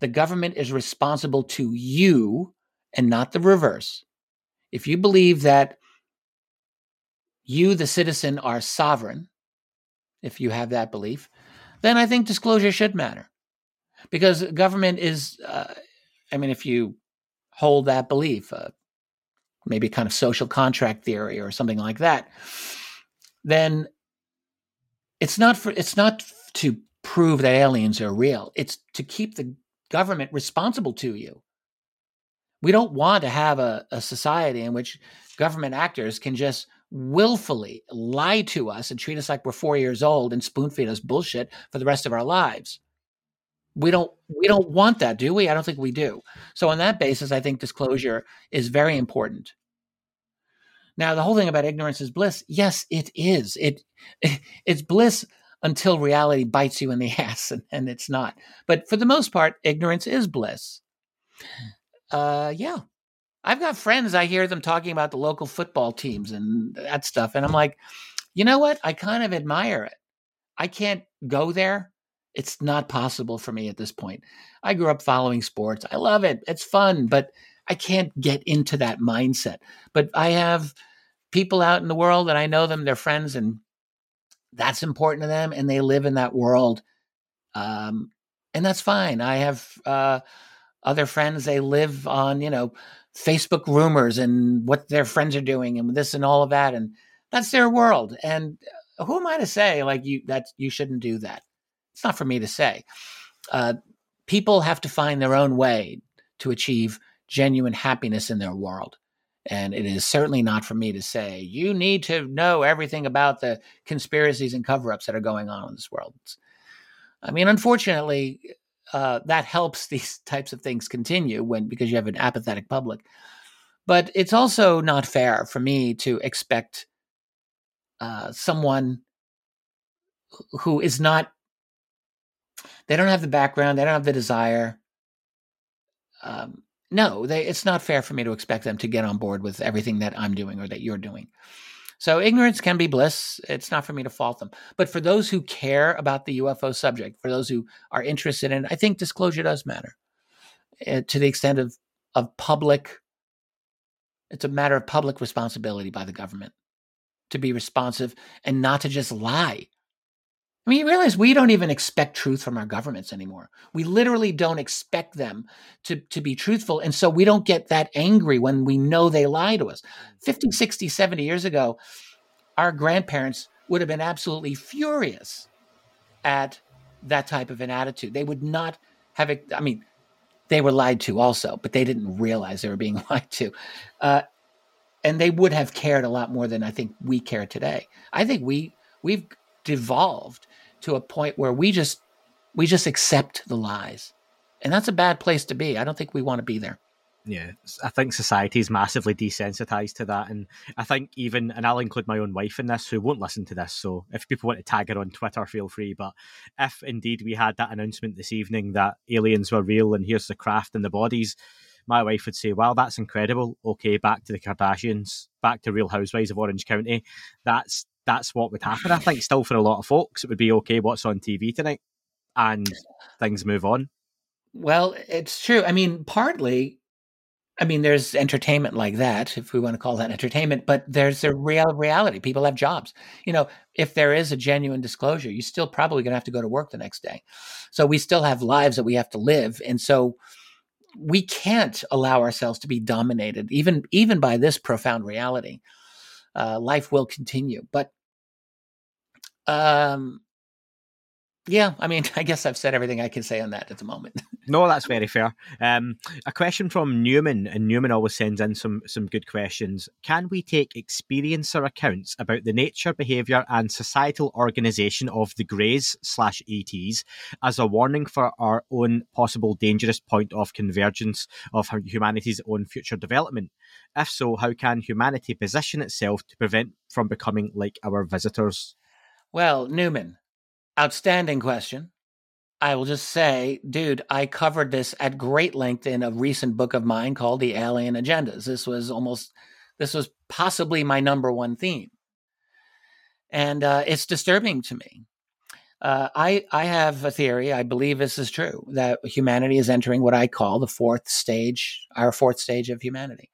the government is responsible to you and not the reverse, if you believe that you, the citizen, are sovereign, if you have that belief, then I think disclosure should matter. Because government is, uh, I mean, if you hold that belief, uh, maybe kind of social contract theory or something like that, then it's not for it's not to prove that aliens are real. It's to keep the government responsible to you. We don't want to have a, a society in which government actors can just willfully lie to us and treat us like we're four years old and spoon feed us bullshit for the rest of our lives. We don't we don't want that, do we? I don't think we do. So on that basis, I think disclosure is very important. Now, the whole thing about ignorance is bliss. Yes, it is. It it's bliss until reality bites you in the ass and, and it's not. But for the most part, ignorance is bliss uh, yeah, I've got friends. I hear them talking about the local football teams and that stuff, and I'm like, you know what? I kind of admire it. I can't go there. It's not possible for me at this point. I grew up following sports. I love it. It's fun, but I can't get into that mindset. But I have people out in the world that I know them, they're friends, and that's important to them, and they live in that world. Um, and that's fine. I have uh, other friends they live on you know facebook rumors and what their friends are doing and this and all of that and that's their world. And uh, who am i to say like you that you shouldn't do that? It's not for me to say. Uh, people have to find their own way to achieve genuine happiness in their world. And it is certainly not for me to say you need to know everything about the conspiracies and cover-ups that are going on in this world. I mean unfortunately uh, that helps these types of things continue when because you have an apathetic public. But it's also not fair for me to expect uh, someone who is not they don't have the background, they don't have the desire. Um, no, they, it's not fair for me to expect them to get on board with everything that I'm doing or that you're doing. So ignorance can be bliss. It's not for me to fault them. But for those who care about the UFO subject, for those who are interested in it, I think disclosure does matter uh, to the extent of, of public, it's a matter of public responsibility by the government to be responsive and not to just lie. I mean, you realize we don't even expect truth from our governments anymore. We literally don't expect them to, to be truthful. And so we don't get that angry when we know they lie to us. 50, 60, 70 years ago, our grandparents would have been absolutely furious at that type of an attitude. They would not have. I mean, they were lied to also, but they didn't realize they were being lied to. Uh, and they would have cared a lot more than I think we care today. I think we we've devolved to a point where we just we just accept the lies. And that's a bad place to be. I don't think we want to be there. Yeah, I think society is massively desensitized to that, and I think even, and I'll include my own wife in this, who won't listen to this. So if people want to tag her on Twitter, feel free. But if indeed we had that announcement this evening that aliens were real and here's the craft and the bodies, my wife would say, "Wow, that's incredible." Okay, back to the Kardashians, back to Real Housewives of Orange County. That's that's what would happen. I think still for a lot of folks, it would be okay. What's on TV tonight, and things move on. Well, it's true. I mean, partly I mean, there's entertainment like that, if we want to call that entertainment, but there's a real reality. People have jobs. You know, if there is a genuine disclosure, you're still probably going to have to go to work the next day. So we still have lives that we have to live. And so we can't allow ourselves to be dominated, even, even by this profound reality. Uh, life will continue. But um, yeah, I mean, I guess I've said everything I can say on that at the moment. no, that's very fair. Um, a question from Newman, and Newman always sends in some some good questions. Can we take experiencer accounts about the nature, behaviour, and societal organisation of the Greys slash ETs as a warning for our own possible dangerous point of convergence of humanity's own future development? If so, how can humanity position itself to prevent from becoming like our visitors? Well, Newman, Outstanding question. I will just say, dude, I covered this at great length in a recent book of mine called The Alien Agendas. This was almost, this was possibly my number one theme. And uh, it's disturbing to me. Uh, I, I have a theory, I believe this is true, that humanity is entering what I call the fourth stage, our fourth stage of humanity.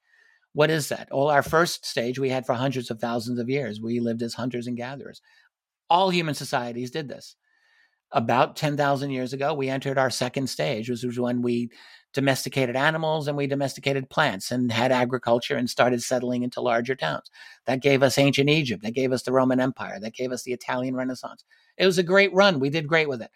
What is that? Well, our first stage we had for hundreds of thousands of years. We lived as hunters and gatherers all human societies did this. About 10,000 years ago, we entered our second stage, which was when we domesticated animals and we domesticated plants and had agriculture and started settling into larger towns. That gave us ancient Egypt. That gave us the Roman Empire. That gave us the Italian Renaissance. It was a great run. We did great with it.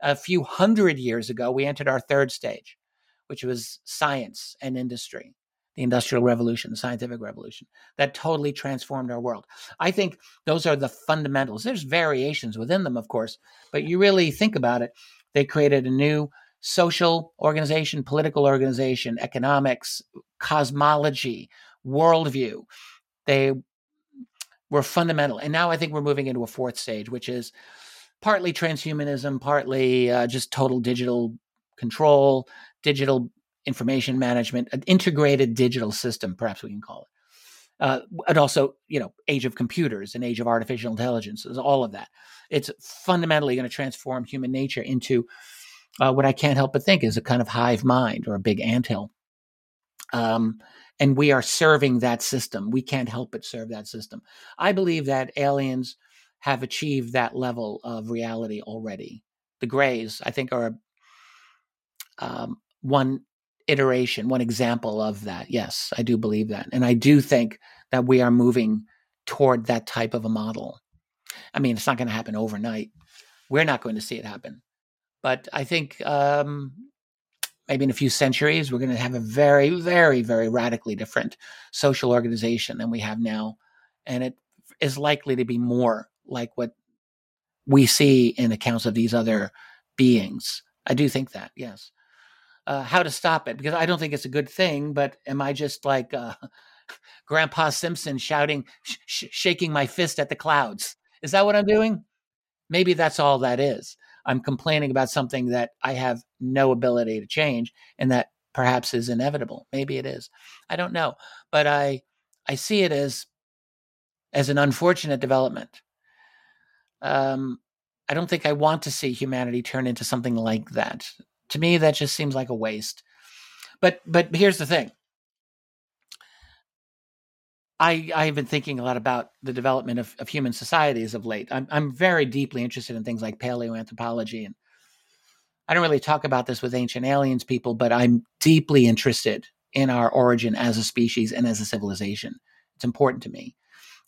A few hundred years ago, we entered our third stage, which was science and industry the Industrial Revolution, the Scientific Revolution, that totally transformed our world. I think those are the fundamentals. There's variations within them, of course, but you really think about it, they created a new social organization, political organization, economics, cosmology, worldview. They were fundamental. And now I think we're moving into a fourth stage, which is partly transhumanism, partly uh, just total digital control, digital information management, an integrated digital system, perhaps we can call it. Uh, and also, you know, age of computers and age of artificial intelligence, all of that. It's fundamentally going to transform human nature into uh, what I can't help but think is a kind of hive mind or a big anthill. Um, and we are serving that system. We can't help but serve that system. I believe that aliens have achieved that level of reality already. The Greys, I think, are um, one iteration, one example of that. Yes, I do believe that. And I do think that we are moving toward that type of a model. I mean, it's not going to happen overnight. We're not going to see it happen. But I think um, maybe in a few centuries, we're going to have a very, very, very radically different social organization than we have now. And it is likely to be more like what we see in accounts of these other beings. I do think that, yes uh, how to stop it because I don't think it's a good thing. But am I just like uh, Grandpa Simpson shouting, sh- shaking my fist at the clouds? Is that what I'm doing? Maybe that's all that is. I'm complaining about something that I have no ability to change and that perhaps is inevitable. Maybe it is. I don't know, but I I see it as as an unfortunate development. Um, I don't think I want to see humanity turn into something like that to me that just seems like a waste but but here's the thing I, I've been thinking a lot about the development of, of human societies of late. I'm, I'm very deeply interested in things like paleoanthropology. And I don't really talk about this with ancient aliens people, but I'm deeply interested in our origin as a species and as a civilization. It's important to me.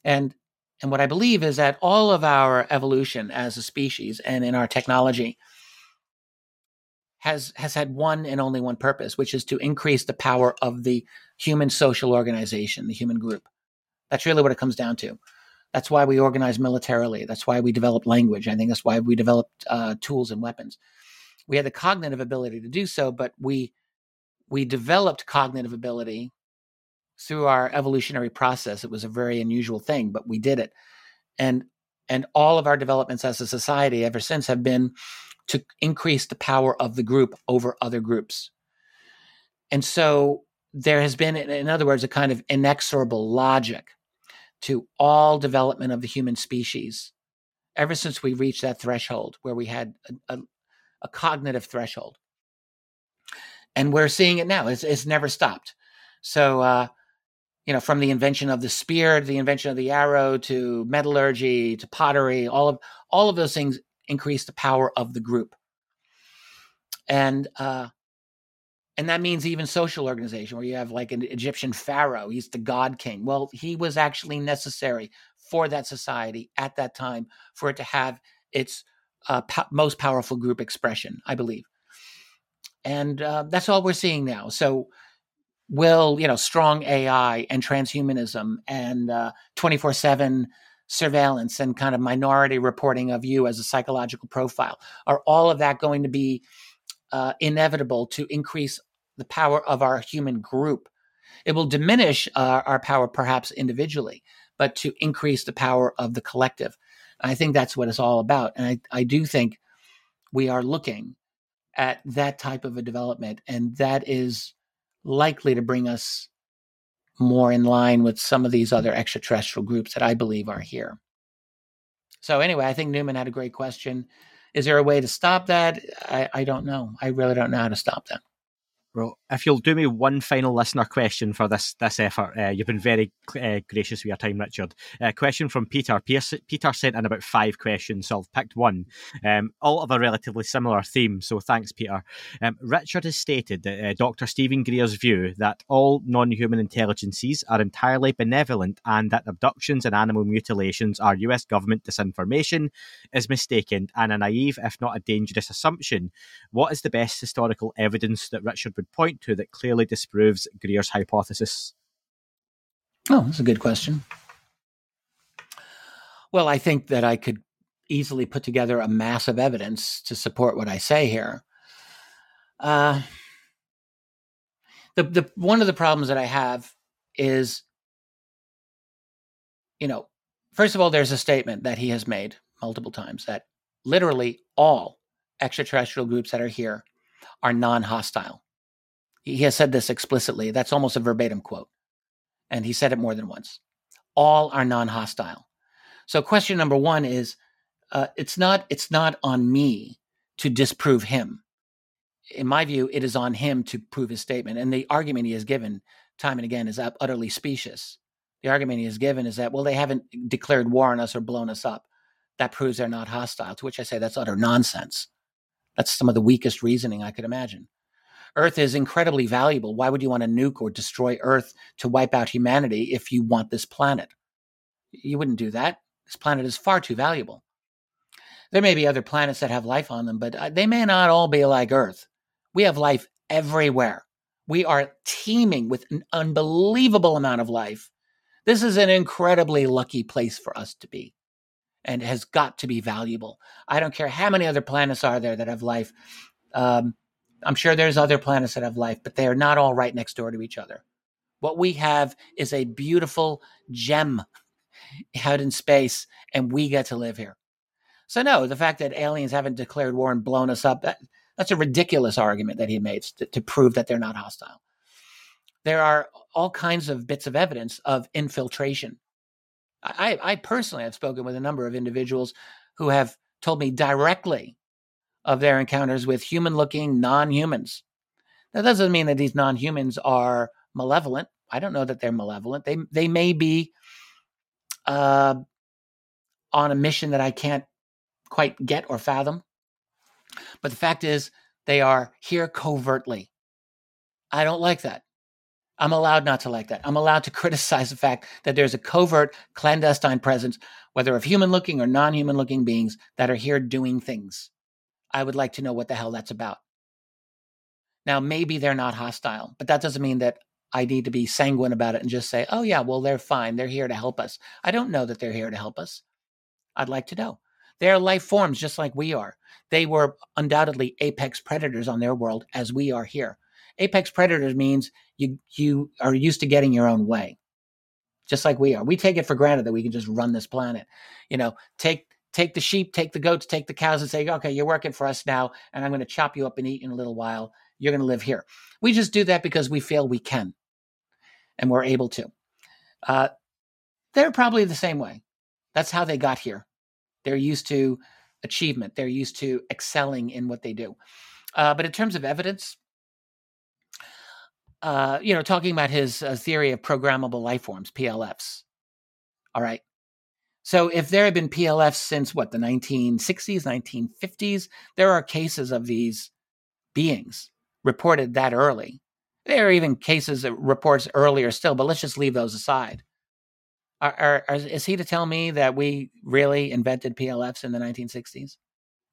And and what I believe is that all of our evolution as a species and in our technology has has had one and only one purpose, which is to increase the power of the human social organization, the human group. That's really what it comes down to. That's why we organize militarily. That's why we develop language. I think that's why we developed uh, tools and weapons. We had the cognitive ability to do so, but we we developed cognitive ability through our evolutionary process. It was a very unusual thing, but we did it, and and all of our developments as a society ever since have been to increase the power of the group over other groups. And so there has been, in other words, a kind of inexorable logic to all development of the human species ever since we reached that threshold where we had a, a, a cognitive threshold. And we're seeing it now. It's, it's never stopped. So, uh, you know, from the invention of the spear, to the invention of the arrow, to metallurgy, to pottery, all of all of those things increase the power of the group. And uh, and that means even social organization where you have like an egyptian pharaoh he's the god king. Well he was actually necessary for that society at that time for it to have its uh, po- most powerful group expression i believe. And uh, that's all we're seeing now. So will you know strong ai and transhumanism and 24-7 uh, surveillance and kind of minority reporting of you as a psychological profile are all of that going to be uh, inevitable to increase the power of our human group. It will diminish uh, our power perhaps individually, but to increase the power of the collective. I think that's what it's all about. And I, I do think we are looking at that type of a development, and that is likely to bring us more in line with some of these other extraterrestrial groups that I believe are here. So, anyway, I think Newman had a great question. Is there a way to stop that? I, I don't know. I really don't know how to stop that. Well, if you'll do me one final listener question for this this effort, uh, you've been very uh, gracious with your time, Richard. A uh, question from Peter. Peter sent in about five questions, so I've picked one, um, all of a relatively similar theme. So thanks, Peter. Um, Richard has stated that uh, Dr. Steven Greer's view that all non-human intelligences are entirely benevolent and that abductions and animal mutilations are U.S. government disinformation is mistaken and a naive, if not a dangerous, assumption. What is the best historical evidence that Richard would point to that clearly disproves Greer's hypothesis? Oh, that's a good question. Well, I think that I could easily put together a mass of evidence to support what I say here. Uh, the the one of the problems that I have is, you know, first of all, there's a statement that he has made multiple times that literally all extraterrestrial groups that are here are non-hostile. He has said this explicitly. That's almost a verbatim quote. And he said it more than once. All are non hostile. So, question number one is uh, it's, not, it's not on me to disprove him. In my view, it is on him to prove his statement. And the argument he has given time and again is utterly specious. The argument he has given is that, well, they haven't declared war on us or blown us up. That proves they're not hostile, to which I say that's utter nonsense. That's some of the weakest reasoning I could imagine. Earth is incredibly valuable. Why would you want to nuke or destroy Earth to wipe out humanity if you want this planet? You wouldn't do that. This planet is far too valuable. There may be other planets that have life on them, but uh, they may not all be like Earth. We have life everywhere. We are teeming with an unbelievable amount of life. This is an incredibly lucky place for us to be and has got to be valuable. I don't care how many other planets are there that have life. Um, I'm sure there's other planets that have life, but they are not all right next door to each other. What we have is a beautiful gem out in space, and we get to live here. So, no, the fact that aliens haven't declared war and blown us up, that, that's a ridiculous argument that he made to, to prove that they're not hostile. There are all kinds of bits of evidence of infiltration. I, I personally have spoken with a number of individuals who have told me directly of their encounters with human looking non humans. That doesn't mean that these non humans are malevolent. I don't know that they're malevolent. They they may be uh, on a mission that I can't quite get or fathom. But the fact is, they are here covertly. I don't like that. I'm allowed not to like that. I'm allowed to criticize the fact that there's a covert, clandestine presence, whether of human looking or non human looking beings, that are here doing things. I would like to know what the hell that's about. Now, maybe they're not hostile, but that doesn't mean that I need to be sanguine about it and just say, oh, yeah, well, they're fine. They're here to help us. I don't know that they're here to help us. I'd like to know. They are life forms just like we are. They were undoubtedly apex predators on their world as we are here. Apex predators means you you are used to getting your own way. Just like we are. We take it for granted that we can just run this planet. You know, take take the sheep, take the goats, take the cows and say, "Okay, you're working for us now and I'm going to chop you up and eat in a little while. You're going to live here." We just do that because we feel we can and we're able to. Uh, they're probably the same way. That's how they got here. They're used to achievement. They're used to excelling in what they do. Uh, but in terms of evidence, uh, you know, talking about his uh, theory of programmable life forms, PLFs. All right. So if there have been PLFs since what, the 1960s, 1950s, there are cases of these beings reported that early. There are even cases that reports earlier still, but let's just leave those aside. Are, are, are, is he to tell me that we really invented PLFs in the 1960s?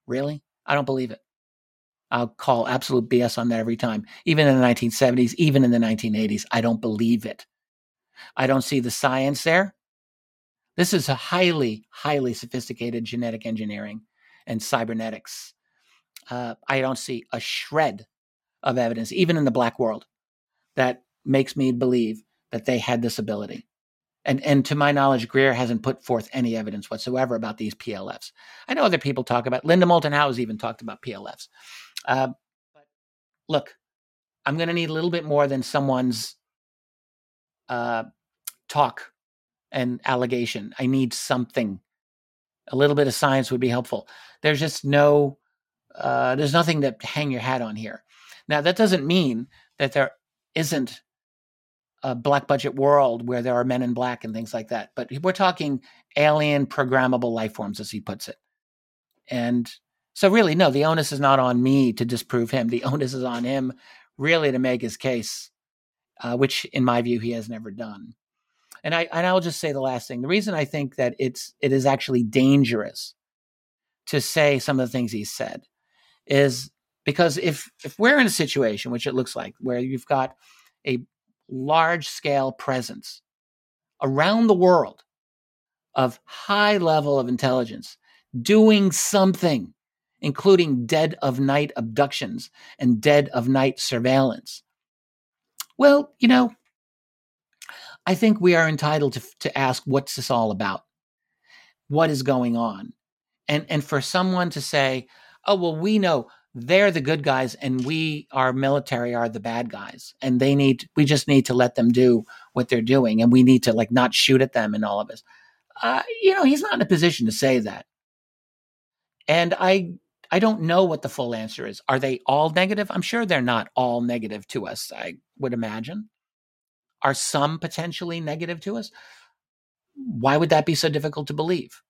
Really? I don't believe it. I'll call absolute BS on that every time. Even in the 1970s, even in the 1980s, I don't believe it. I don't see the science there. This is a highly, highly sophisticated genetic engineering and cybernetics. Uh, I don't see a shred of evidence, even in the black world, that makes me believe that they had this ability. And, and to my knowledge, Greer hasn't put forth any evidence whatsoever about these PLFs. I know other people talk about. Linda Moulton Howe has even talked about PLFs. Uh, but look, I'm going to need a little bit more than someone's uh, talk and allegation. I need something. A little bit of science would be helpful. There's just no, uh, there's nothing to hang your hat on here. Now, that doesn't mean that there isn't a black budget world where there are men in black and things like that. But we're talking alien programmable life forms, as he puts it. And so, really, no, the onus is not on me to disprove him. The onus is on him, really, to make his case, uh, which, in my view, he has never done. And I and I'll just say the last thing. The reason I think that it's it is actually dangerous to say some of the things he said is because if if we're in a situation, which it looks like, where you've got a large scale presence around the world of high level of intelligence doing something, including dead of night abductions and dead of night surveillance. Well, you know, I think we are entitled to, to ask what's this all about? What is going on? And, and for someone to say, oh, well, we know they're the good guys and we our military are the bad guys and they need we just need to let them do what they're doing and we need to like not shoot at them and all of this. Uh, you know he's not in a position to say that. And i i don't know what the full answer is. Are they all negative? I'm sure they're not all negative to us i would imagine are some potentially negative to us why would that be so difficult to believe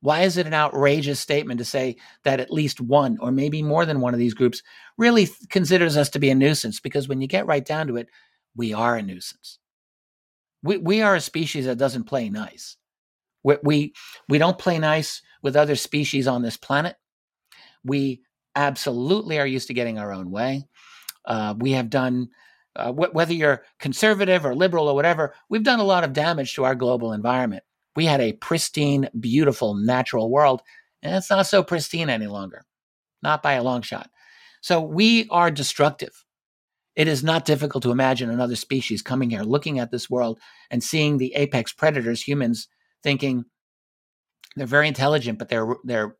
why is it an outrageous statement to say that at least one or maybe more than one of these groups really th- considers us to be a nuisance? Because when you get right down to it, we are a nuisance. We, we are a species that doesn't play nice. We, we, we don't play nice with other species on this planet. We absolutely are used to getting our own way. Uh, we have done, uh, wh- whether you're conservative or liberal or whatever, we've done a lot of damage to our global environment. We had a pristine, beautiful, natural world, and it's not so pristine any longer, not by a long shot. So we are destructive. It is not difficult to imagine another species coming here, looking at this world and seeing the apex predators, humans, thinking they're very intelligent, but they're they're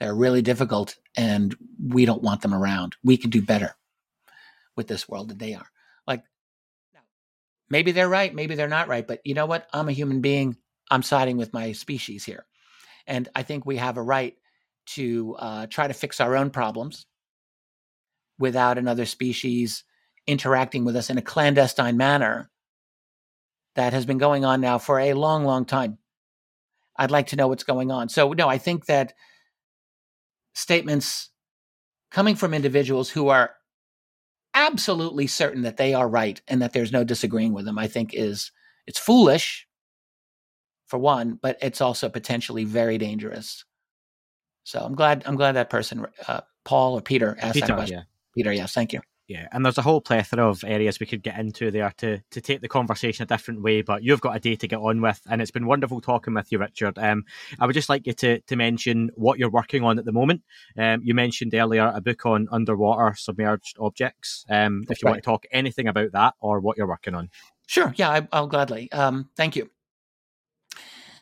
they're really difficult, and we don't want them around. We can do better with this world than they are. Maybe they're right, maybe they're not right, but you know what? I'm a human being. I'm siding with my species here. And I think we have a right to uh, try to fix our own problems without another species interacting with us in a clandestine manner that has been going on now for a long, long time. I'd like to know what's going on. So, no, I think that statements coming from individuals who are absolutely certain that they are right and that there's no disagreeing with them, I think is it's foolish for one, but it's also potentially very dangerous. So I'm glad I'm glad that person, uh, Paul or Peter, asked Peter, that question. yeah. Peter, yes, thank you. Yeah, and there's a whole plethora of areas we could get into there to to take the conversation a different way. But you've got a day to get on with, and it's been wonderful talking with you, Richard. Um, I would just like you to to mention what you're working on at the moment. Um, you mentioned earlier a book on underwater submerged objects. Um, if you right. want to talk anything about that or what you're working on. Sure. Yeah, I, I'll gladly. Um, thank you.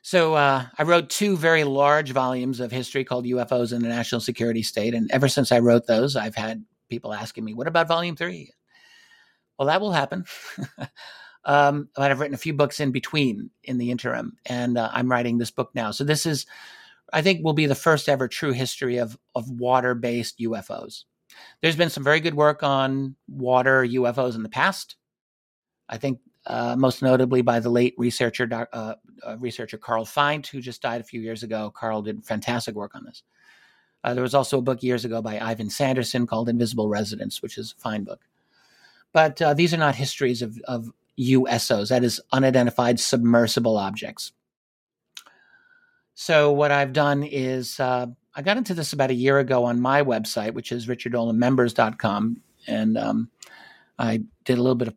So uh, I wrote two very large volumes of history called UFOs in the National Security State, and ever since I wrote those, I've had people asking me, "What about Volume 3? Well, that will happen. um, but I've written a few books in between in the interim, and uh, I'm writing this book now. So this is, I think, will be the first ever true history of of water based UFOs. There's been some very good work on water UFOs in the past. I think uh, most notably by the late researcher uh, uh, researcher Carl Feindt, who just died a few years ago. Carl did fantastic work on this. Uh, there was also a book years ago by Ivan Sanderson called Invisible Residents, which is a fine book. But uh, these are not histories of, of USOs, that is, unidentified submersible objects. So, what I've done is uh, I got into this about a year ago on my website, which is richarddolanmembers.com. And um, I did a little bit of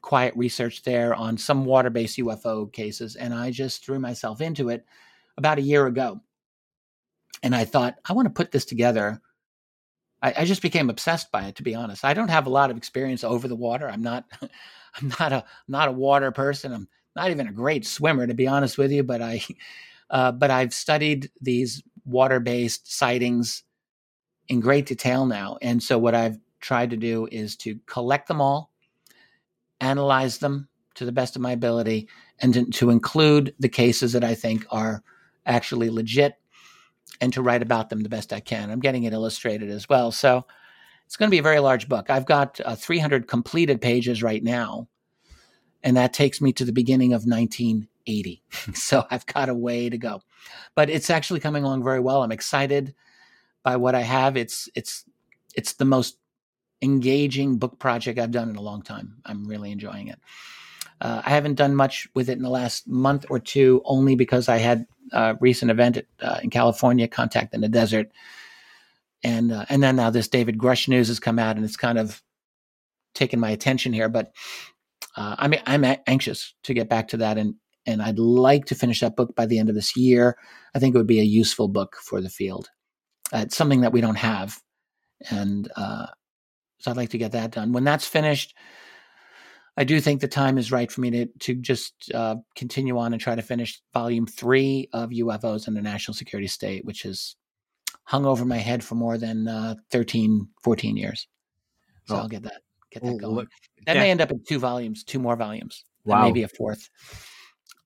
quiet research there on some water based UFO cases. And I just threw myself into it about a year ago. And I thought, I want to put this together. I, I, just became obsessed by it, to be honest. I don't have a lot of experience over the water. I'm not, I'm not a not a water person. I'm not even a great swimmer, to be honest with you. But I, uh, but I've studied these water based sightings in great detail now. And so what I've tried to do is to collect them all analyze them to the best of my ability, and to, to, include the cases that I think are actually legit and to write about them the best I can. I'm getting it illustrated as well. So it's going to be a very large book. I've got uh, 300 completed pages right now, and that takes me to the beginning of 1980. so I've got a way to go. But it's actually coming along very well. I'm excited by what I have. It's it's it's the most engaging book project I've done in a long time. I'm really enjoying it. Uh, I haven't done much with it in the last month or two, only because I had a recent event at, uh, in California, Contact in the Desert, and uh, and then now this David Grusch news has come out, and it's kind of taken my attention here. But uh, I'm I'm anxious to get back to that, and and I'd like to finish that book by the end of this year. I think it would be a useful book for the field. Uh, it's something that we don't have, and uh, so I'd like to get that done. When that's finished, I do think the time is right for me to to just uh, continue on and try to finish volume three of UFOs in the National Security State, which has hung over my head for more than uh, 13, 14 years. So oh. I'll get that get that oh, going. Look, that yeah. may end up in two volumes, two more volumes, wow. maybe a fourth.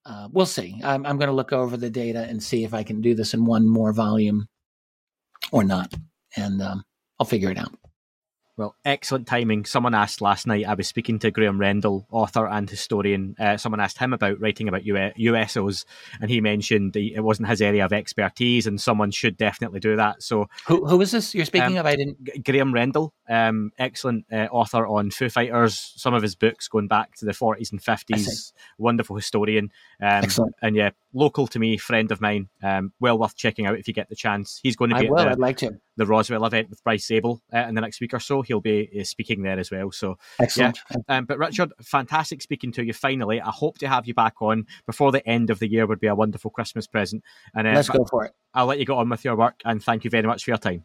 Uh, we'll see. I'm, I'm going to look over the data and see if I can do this in one more volume or not, and um, I'll figure it out. Well, excellent timing. Someone asked last night, I was speaking to Graham Rendell, author and historian. Uh, someone asked him about writing about USOs, and he mentioned it wasn't his area of expertise, and someone should definitely do that. So, who, who is this you're speaking um, didn't. Graham Rendell, um, excellent uh, author on Foo Fighters, some of his books going back to the 40s and 50s. Wonderful historian. Um. And yeah, local to me, friend of mine. Um, well worth checking out if you get the chance. He's going to be I will, at the, I'd like to. the Roswell event with Bryce Zabel uh, in the next week or so. He'll be uh, speaking there as well. So excellent. Yeah. Um, but Richard, fantastic speaking to you. Finally, I hope to have you back on before the end of the year. Would be a wonderful Christmas present. And uh, let's go for it. I'll let you go on with your work, and thank you very much for your time.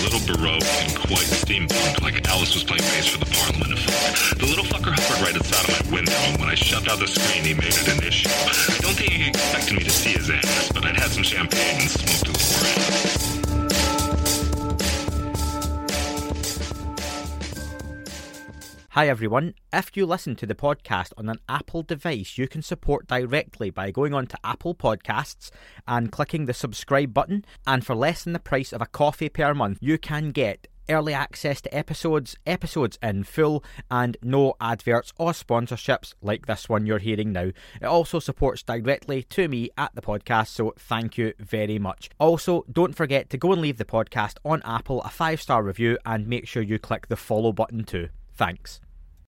baroque and quite steampunk, like Alice was playing bass for the Parliament of Folk. The little fucker hovered right inside of my window, and when I shoved out the screen, he made it an issue. I don't think he expected me to see his ass, but I'd had some champagne and smoked a little around. Hi everyone. If you listen to the podcast on an Apple device, you can support directly by going on to Apple Podcasts and clicking the subscribe button. And for less than the price of a coffee per month, you can get early access to episodes, episodes in full, and no adverts or sponsorships like this one you're hearing now. It also supports directly to me at the podcast, so thank you very much. Also, don't forget to go and leave the podcast on Apple a five star review and make sure you click the follow button too. Thanks.